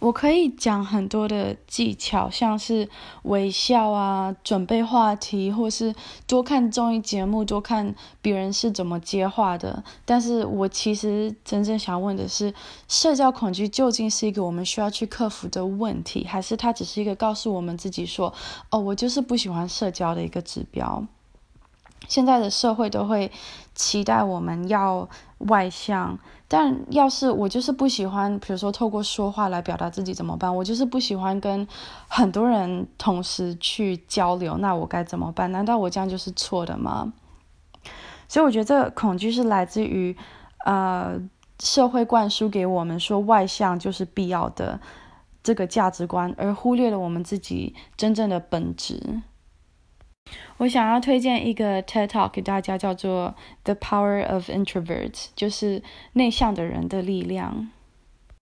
我可以讲很多的技巧，像是微笑啊、准备话题，或是多看综艺节目、多看别人是怎么接话的。但是我其实真正想问的是，社交恐惧究竟是一个我们需要去克服的问题，还是它只是一个告诉我们自己说，哦，我就是不喜欢社交的一个指标？现在的社会都会期待我们要外向，但要是我就是不喜欢，比如说透过说话来表达自己怎么办？我就是不喜欢跟很多人同时去交流，那我该怎么办？难道我这样就是错的吗？所以我觉得这个恐惧是来自于呃社会灌输给我们说外向就是必要的这个价值观，而忽略了我们自己真正的本质。我想要推荐一个 TED Talk 给大家，叫做《The Power of Introverts》，就是内向的人的力量。